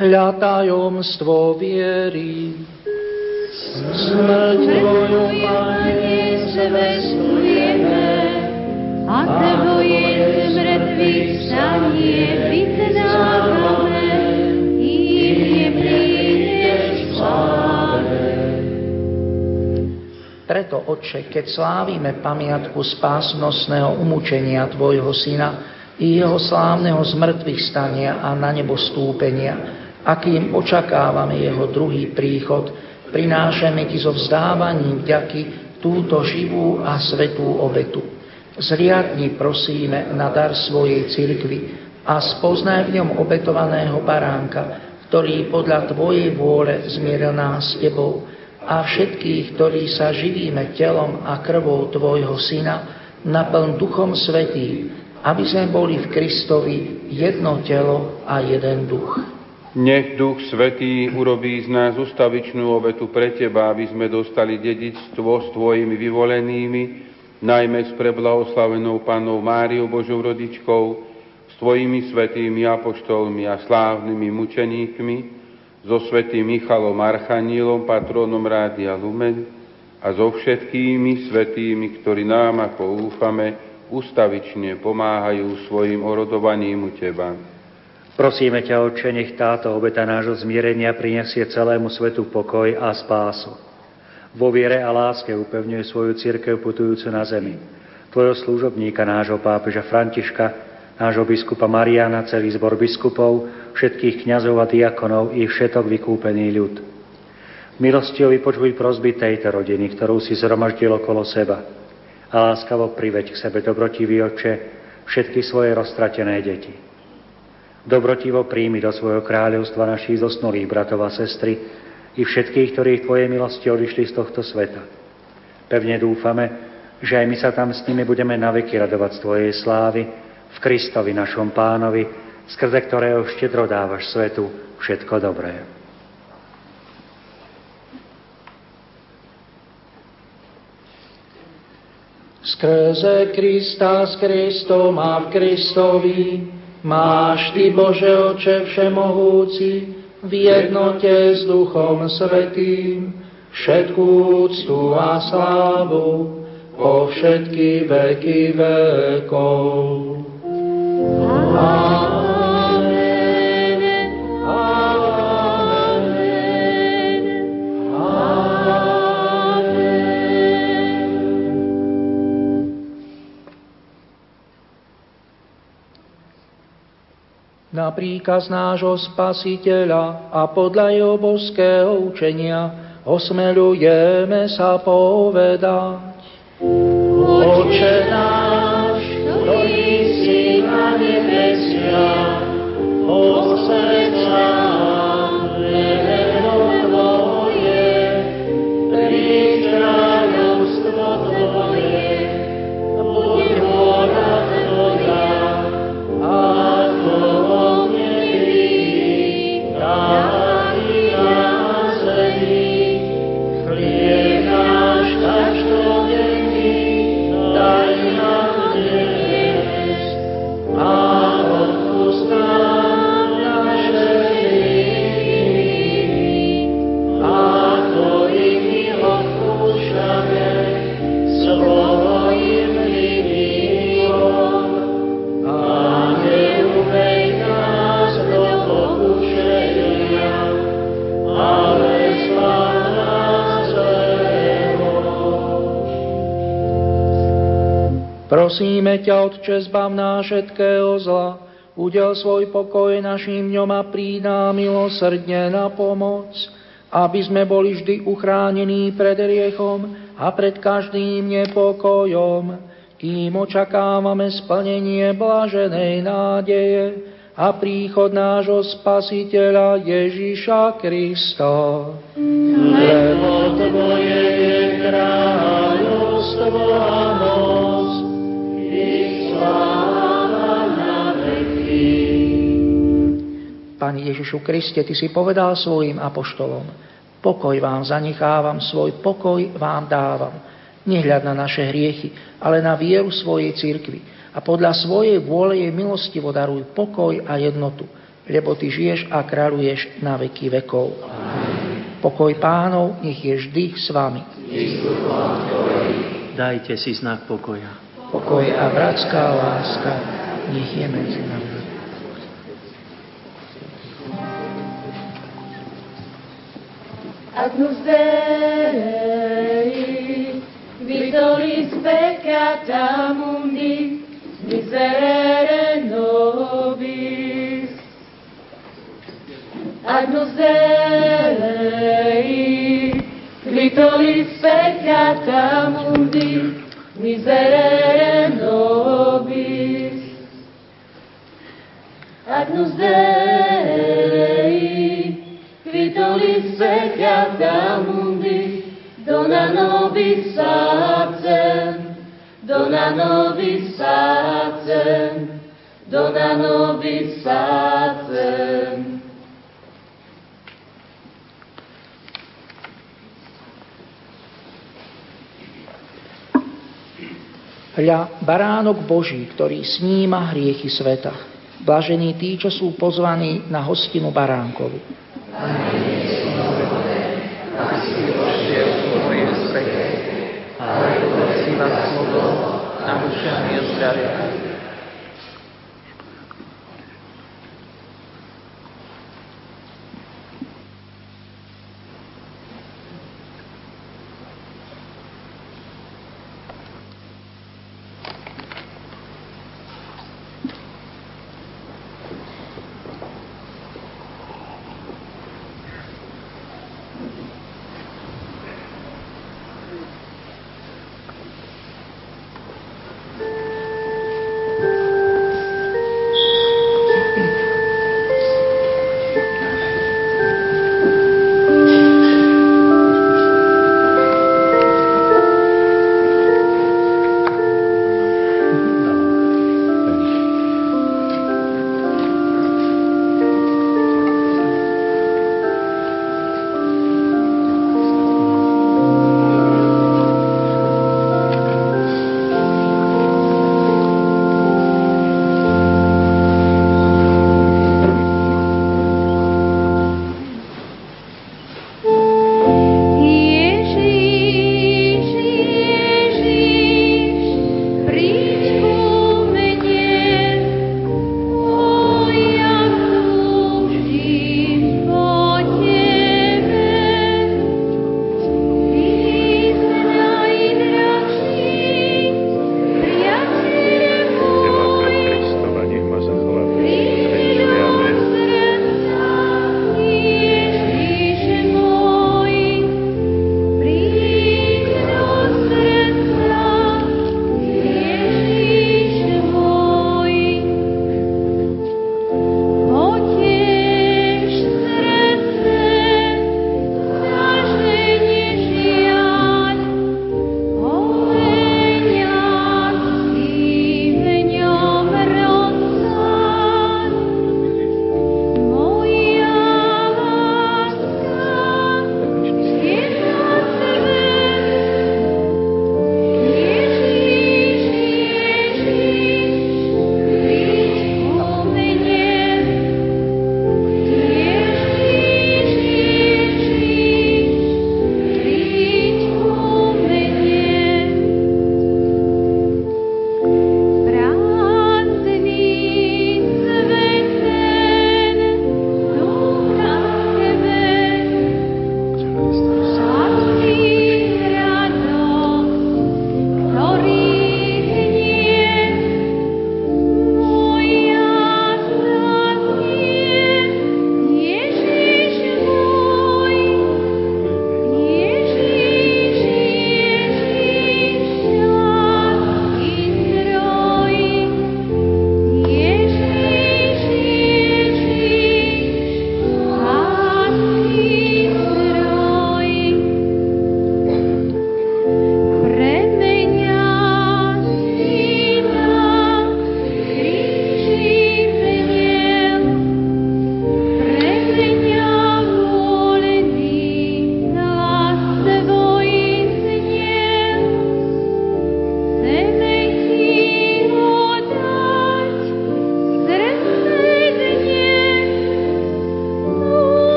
Hľa tajomstvo viery. Smrť Tvoju, Pane, zvestujeme, a Tvoje zmrtvých stanie vyznávame, i neprídeš Preto, Otče, keď slávime pamiatku spásnostného umúčenia Tvojho Syna i jeho slávneho zmrtvých stania a na nebo stúpenia, akým očakávame jeho druhý príchod, prinášame ti so vzdávaním vďaky túto živú a svetú obetu. Zriadni prosíme na dar svojej cirkvi a spoznaj v ňom obetovaného baránka, ktorý podľa Tvojej vôle zmieril nás s Tebou a všetkých, ktorí sa živíme telom a krvou Tvojho Syna, naplň Duchom Svetým, aby sme boli v Kristovi jedno telo a jeden duch. Nech Duch Svetý urobí z nás ustavičnú obetu pre Teba, aby sme dostali dedictvo s Tvojimi vyvolenými, najmä s preblahoslavenou Panou Máriou Božou rodičkou, s Tvojimi svetými apoštolmi a slávnymi mučeníkmi, so svetým Michalom Archanílom, patronom Rádia Lumen a so všetkými svetými, ktorí nám, ako úfame, ustavične pomáhajú svojim orodovaním u Teba. Prosíme ťa, Otče, nech táto obeta nášho zmierenia prinesie celému svetu pokoj a spásu. Vo viere a láske upevňuje svoju církev putujúcu na zemi. Tvojho služobníka, nášho pápeža Františka, nášho biskupa Mariana, celý zbor biskupov, všetkých kňazov a diakonov i všetok vykúpený ľud. Milostivo vypočuj prozby tejto rodiny, ktorú si zhromaždil okolo seba a láskavo priveď k sebe dobrotivý oče všetky svoje roztratené deti. Dobrotivo príjmi do svojho kráľovstva našich zosnulých bratov a sestry i všetkých, ktorí Tvojej milosti odišli z tohto sveta. Pevne dúfame, že aj my sa tam s nimi budeme naveky radovať z Tvojej slávy, v Kristovi našom pánovi, skrze ktorého štedro dávaš svetu všetko dobré. Skrze Krista s Kristom a v Kristovi Máš Ty, Bože Oče Všemohúci, v jednote s Duchom Svetým, všetkú úctu a slávu po všetky veky vekov. Amen. Na príkaz nášho Spasiteľa a podľa jeho božského učenia osmelujeme sa povedať. Oče náš, ktorý si na nebesiach, posvedť Prosíme ťa, Otče, zbav nás všetkého zla, udel svoj pokoj našim dňom a prídá milosrdne na pomoc, aby sme boli vždy uchránení pred riechom a pred každým nepokojom, kým očakávame splnenie blaženej nádeje a príchod nášho Spasiteľa Ježíša Krista. Lebo Tvoje je kráľovstvo a moc Pane Ježišu Kriste, Ty si povedal svojim apoštolom, pokoj vám zanechávam, svoj pokoj vám dávam. Nehľad na naše hriechy, ale na vieru svojej cirkvi. A podľa svojej vôle jej milostivo daruj pokoj a jednotu, lebo Ty žiješ a kráľuješ na veky vekov. Amen. Pokoj pánov, nech je vždy s vami. Dajte si znak pokoja. Pokoj a bratská láska, nech je medzi nami. Agnus Dei, Vitoris peccata mundi, miserere nobis. Agnus Dei, Vitoris peccata mundi, miserere nobis. Agnus Dei, Vitolis peccata mundi, dona nobis pacem, dona nobis pacem, dona nobis pacem. Hľa, baránok Boží, ktorý sníma hriechy sveta. Blažení tí, čo sú pozvaní na hostinu baránkovu. Na dušami a zdravia.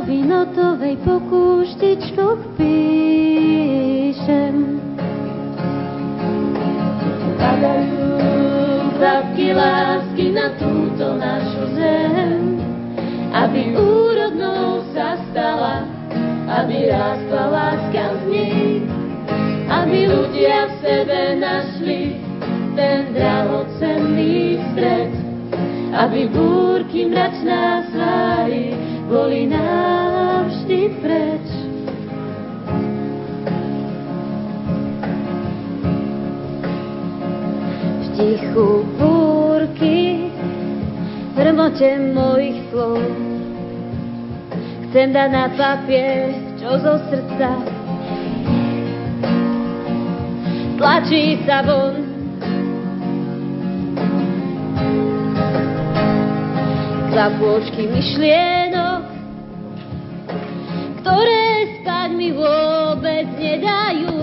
Osnovy notovej pokúštičkoch píšem. Padajú kvapky lásky na túto našu zem, aby úrodnou sa stala, aby rástla láska z nej, aby ľudia v sebe našli ten drahocenný stred, aby búrky hrmote mojich slov, chcem dať na papier, čo zo srdca tlačí sa von. Zapôčky myšlienok, ktoré spať mi vôbec nedajú.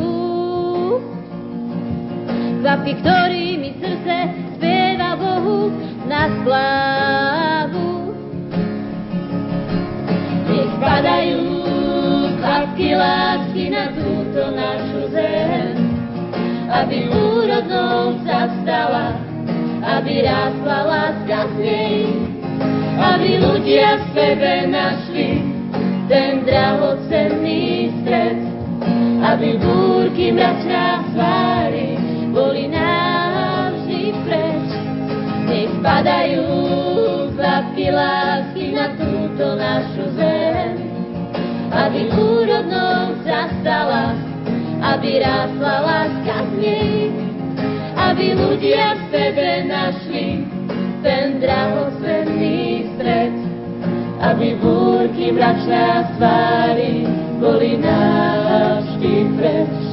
Kvapky, ktorými srdce spieva Bohu na slávu. Kvapky lásky na túto našu zem, aby úrodnou sa stala, aby rástla láska z nej, aby ľudia v sebe našli ten drahocenný stred, aby búrky mračná svári boli navždy preč. Nech padajú kvapky lásky na túto našu zem, aby úrodnou stala, aby rástla láska z nej, aby ľudia v sebe našli ten drahocenný stred, aby búrky mračná tvári boli navždy preč.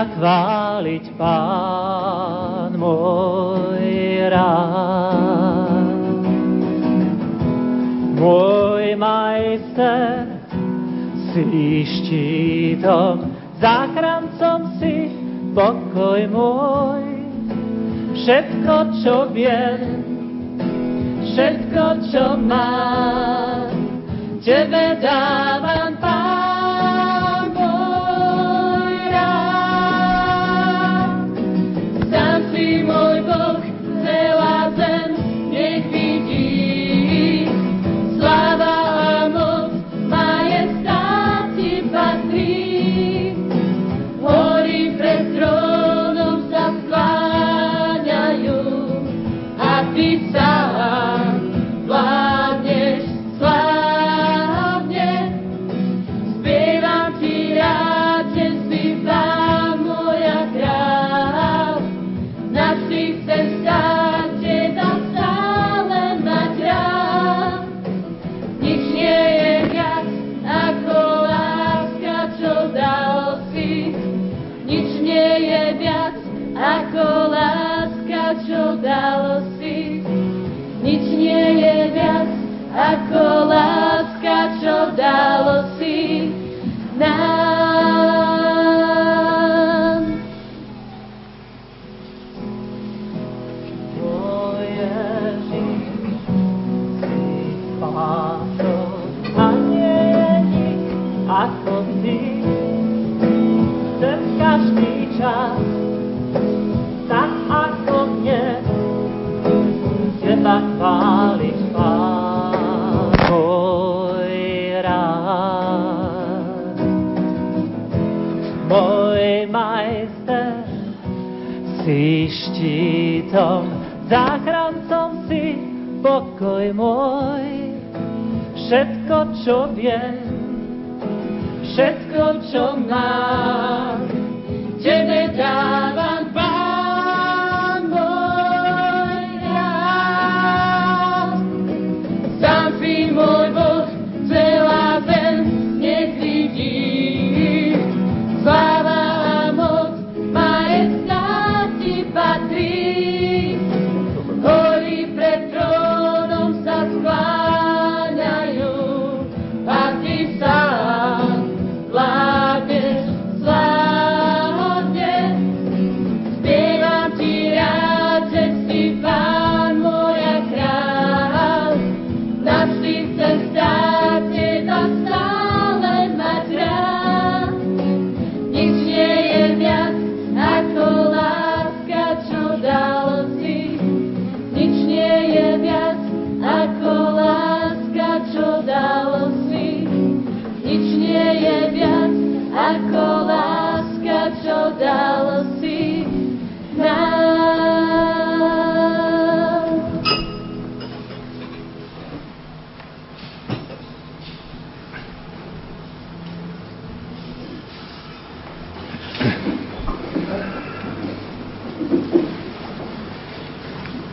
اکبر si štítom, záchrancom si pokoj môj. Všetko, čo viem, všetko, čo mám, Tebe dám.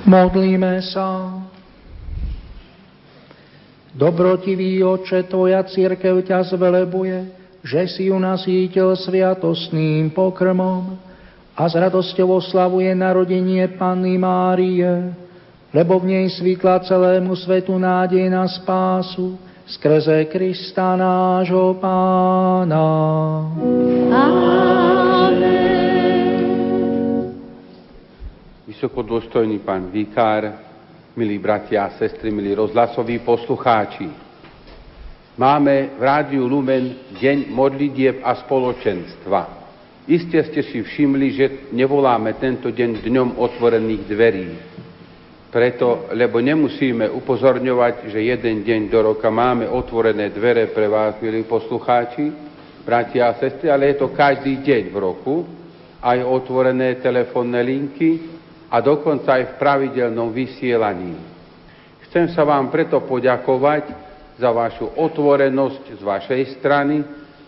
Modlíme sa. Dobrotivý oče, tvoja církev ťa zvelebuje, že si ju nasítil sviatostným pokrmom a s radosťou oslavuje narodenie Panny Márie, lebo v nej svykla celému svetu nádej na spásu skrze Krista nášho Pána. Amen. vysokodôstojný pán vikár, milí bratia a sestry, milí rozhlasoví poslucháči. Máme v Rádiu Lumen deň modlitieb a spoločenstva. Iste ste si všimli, že nevoláme tento deň dňom otvorených dverí. Preto, lebo nemusíme upozorňovať, že jeden deň do roka máme otvorené dvere pre vás, milí poslucháči, bratia a sestry, ale je to každý deň v roku, aj otvorené telefónne linky, a dokonca aj v pravidelnom vysielaní. Chcem sa vám preto poďakovať za vašu otvorenosť z vašej strany.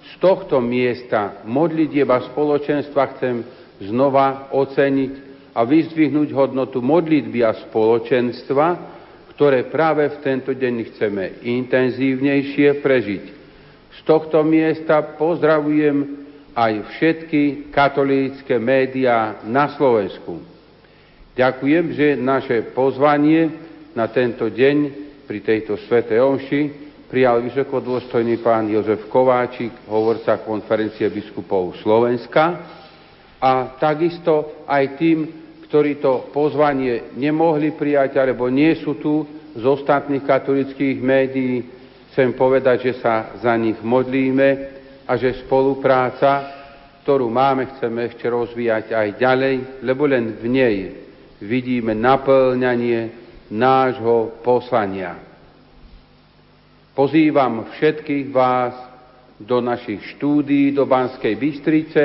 Z tohto miesta modlitieba spoločenstva chcem znova oceniť a vyzdvihnúť hodnotu modlitby a spoločenstva, ktoré práve v tento deň chceme intenzívnejšie prežiť. Z tohto miesta pozdravujem aj všetky katolícke médiá na Slovensku. Ďakujem, že naše pozvanie na tento deň pri tejto svete omši prijal vysokodôstojný pán Jozef Kováčik, hovorca konferencie biskupov Slovenska a takisto aj tým, ktorí to pozvanie nemohli prijať alebo nie sú tu z ostatných katolických médií, chcem povedať, že sa za nich modlíme a že spolupráca, ktorú máme, chceme ešte rozvíjať aj ďalej, lebo len v nej vidíme naplňanie nášho poslania. Pozývam všetkých vás do našich štúdií do Banskej Bystrice,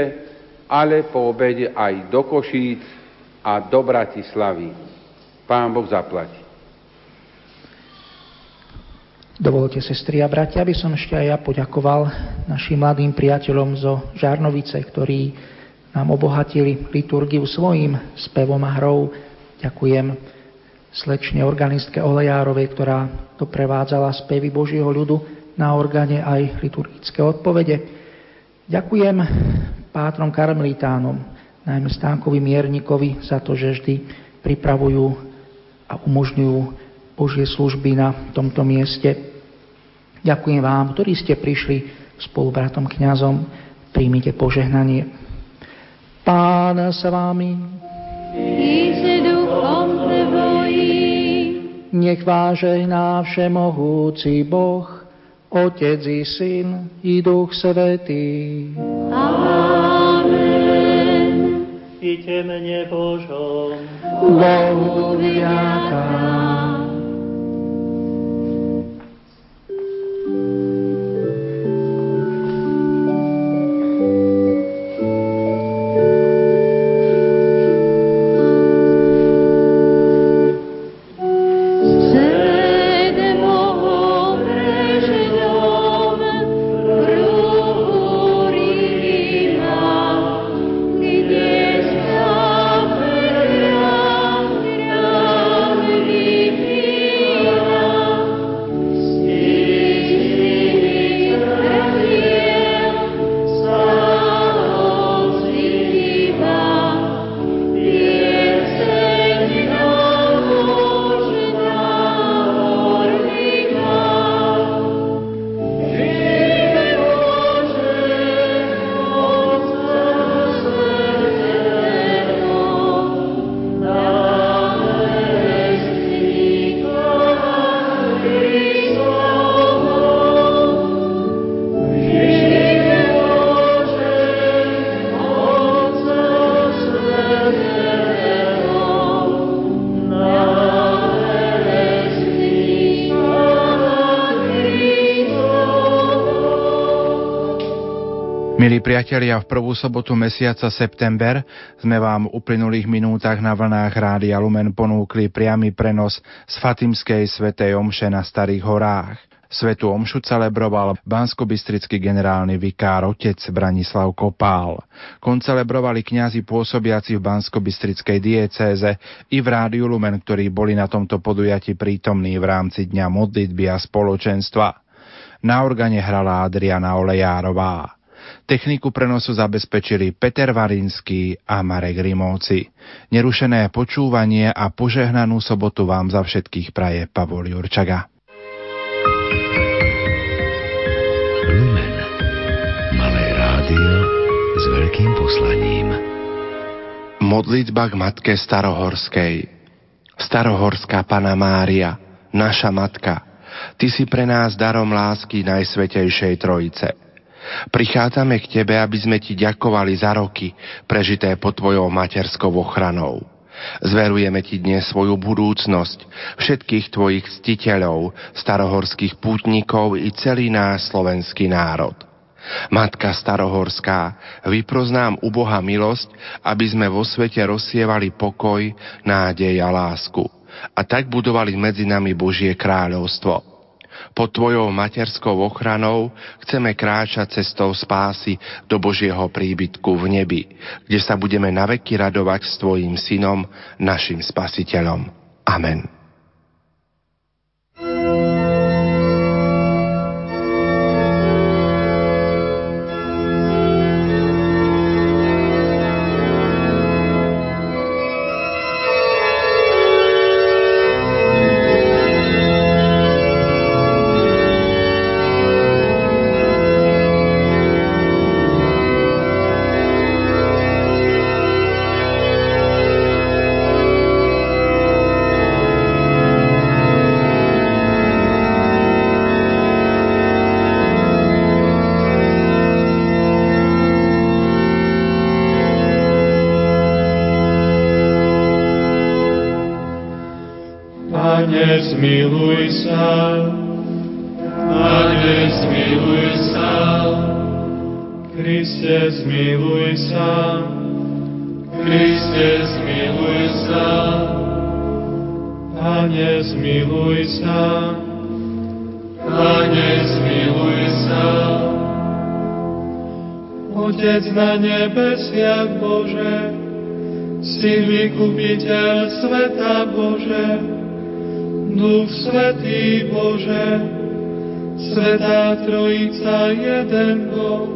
ale po obede aj do Košíc a do Bratislavy. Pán Boh zaplati. Dovolte, sestri a bratia, aby som ešte aj ja poďakoval našim mladým priateľom zo Žarnovice, ktorí nám obohatili liturgiu svojim spevom a hrou. Ďakujem slečne organistke Olejárovej, ktorá doprevádzala spevy Božieho ľudu na organe aj liturgické odpovede. Ďakujem pátrom karmelitánom, najmä Stánkovi Miernikovi, za to, že vždy pripravujú a umožňujú Božie služby na tomto mieste. Ďakujem vám, ktorí ste prišli spolu bratom kňazom, príjmite požehnanie. Pán s vami. Nech vás žehná všemohúci Boh, Otec i Syn i Duch Svetý. Amen. I temne Božom. Bohu vďaka. Priatelia, v prvú sobotu mesiaca september sme vám v uplynulých minútach na vlnách Rádia Lumen ponúkli priamy prenos z Fatimskej svetej omše na Starých horách. Svetu omšu celebroval banskobistrický generálny vikár otec Branislav Kopál. Koncelebrovali kňazi pôsobiaci v banskobistrickej diecéze i v Rádiu Lumen, ktorí boli na tomto podujati prítomní v rámci Dňa modlitby a spoločenstva. Na organe hrala Adriana Olejárová. Techniku prenosu zabezpečili Peter Varinský a Marek Rimovci. Nerušené počúvanie a požehnanú sobotu vám za všetkých praje Pavol Jurčaga. Lumen. Malé rádio s veľkým poslaním. Modlitba k Matke Starohorskej. Starohorská Pana Mária, naša Matka, Ty si pre nás darom lásky Najsvetejšej Trojice – Prichádzame k Tebe, aby sme Ti ďakovali za roky prežité pod Tvojou materskou ochranou. Zverujeme Ti dnes svoju budúcnosť, všetkých Tvojich ctiteľov, starohorských pútnikov i celý náš slovenský národ. Matka starohorská, vyproznám u Boha milosť, aby sme vo svete rozsievali pokoj, nádej a lásku a tak budovali medzi nami Božie kráľovstvo. Pod Tvojou materskou ochranou chceme kráčať cestou spásy do Božieho príbytku v nebi, kde sa budeme naveky radovať s Tvojim Synom, našim Spasiteľom. Amen. Boha Trojica, jeden Boh.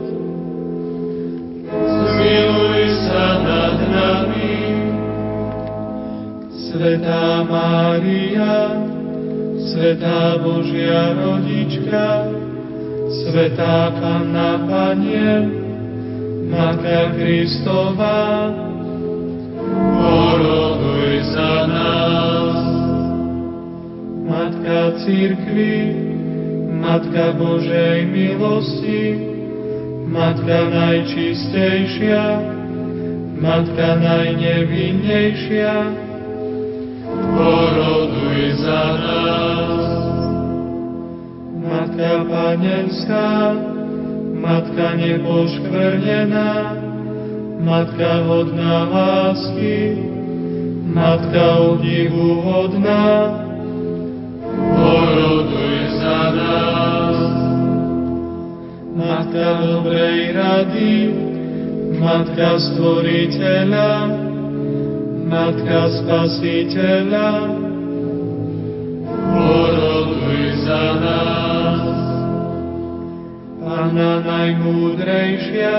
Zmiluj sa nad nami, sveta Mária, sveta Božia Rodička, sveta Panna Panien, Matka Kristova, poroduj za nás. Matka Církvy, Matka Božej milosti, Matka najčistejšia, Matka najnevinnejšia, poroduj za nás. Matka Panenská, Matka nepoškvrnená, Matka hodná lásky, Matka obdivu hodná, Matka dobrej rady, Matka Stvoriteľa, Matka Spasiteľa, poroduj za nás. Pana najmúdrejšia,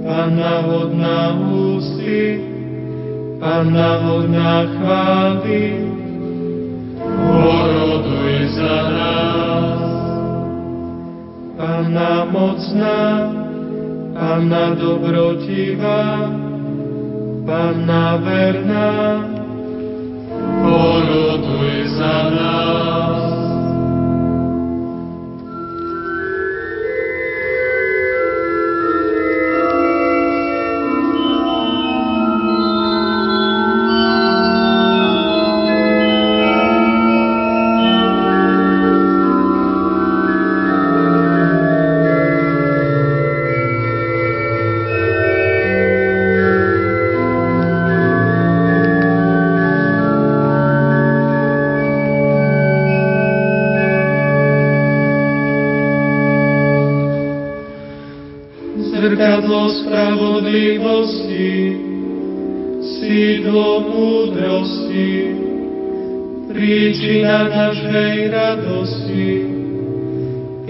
Pana hodná ústy, Pana hodná chvály, Panna mocná, Panna dobrotivá, Panna verná, poroduj za nás.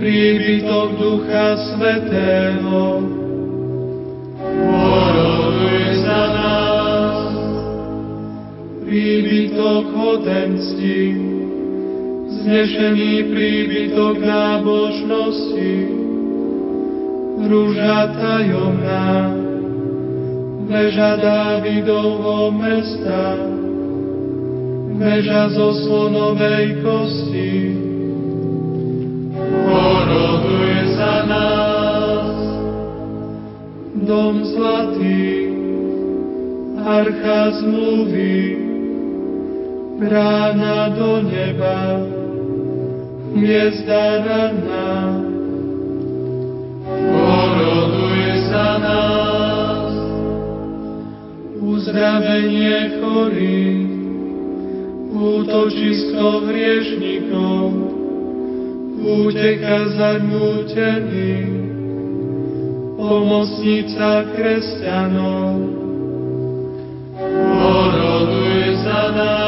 príbytok Ducha Svetého. Poroduj za nás, príbytok hodensti, znešený príbytok nábožnosti, rúža tajomná, veža Dávidovho mesta, veža zo slonovej kosti, dom zlatý, archa zmluvy, brána do neba, hviezda ranná. Poroduje za nás uzdravenie chorých, útočisko hriešnikov, úteka zarmútených, pomocnica kresťanov, oroduj za nás.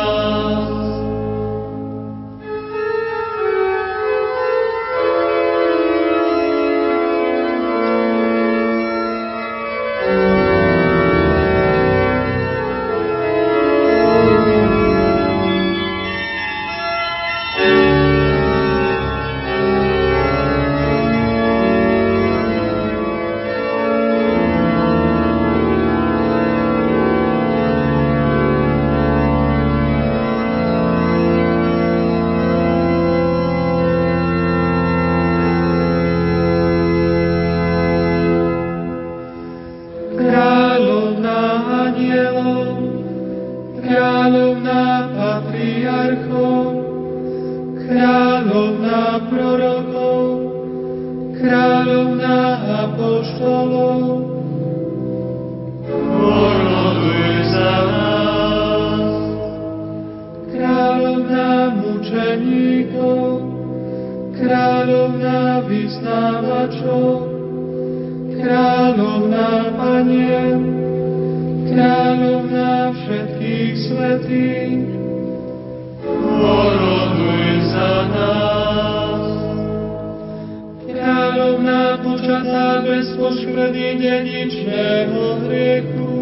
Kráľovná počatá bez poškredy dedičného hriechu,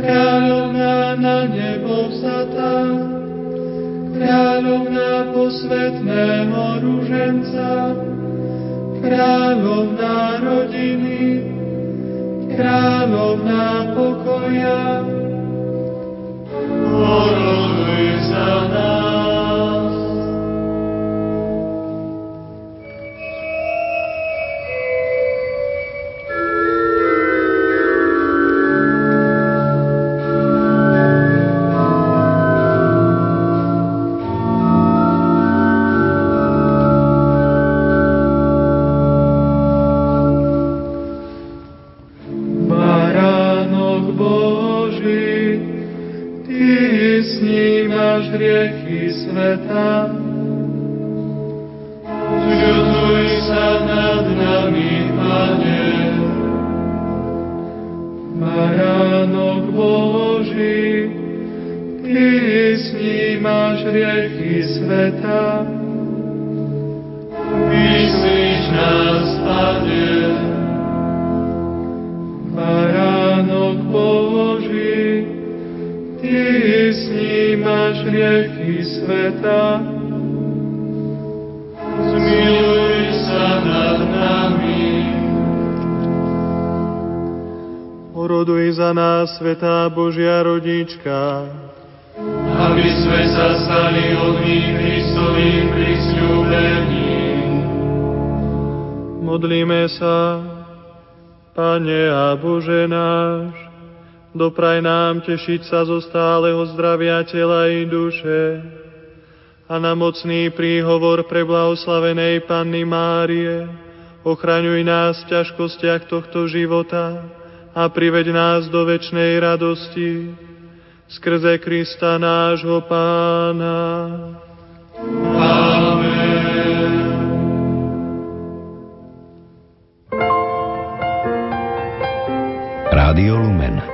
kráľovná na nebo vzatá, kráľovná posvetného ruženca, kráľovná rodiny, kráľovná pokoja, oroduj za nás. Dopraj nám tešiť sa zo stáleho zdravia tela i duše a na mocný príhovor pre blahoslavenej Panny Márie ochraňuj nás v ťažkostiach tohto života a priveď nás do večnej radosti skrze Krista nášho Pána. Amen. Rádio Lumen.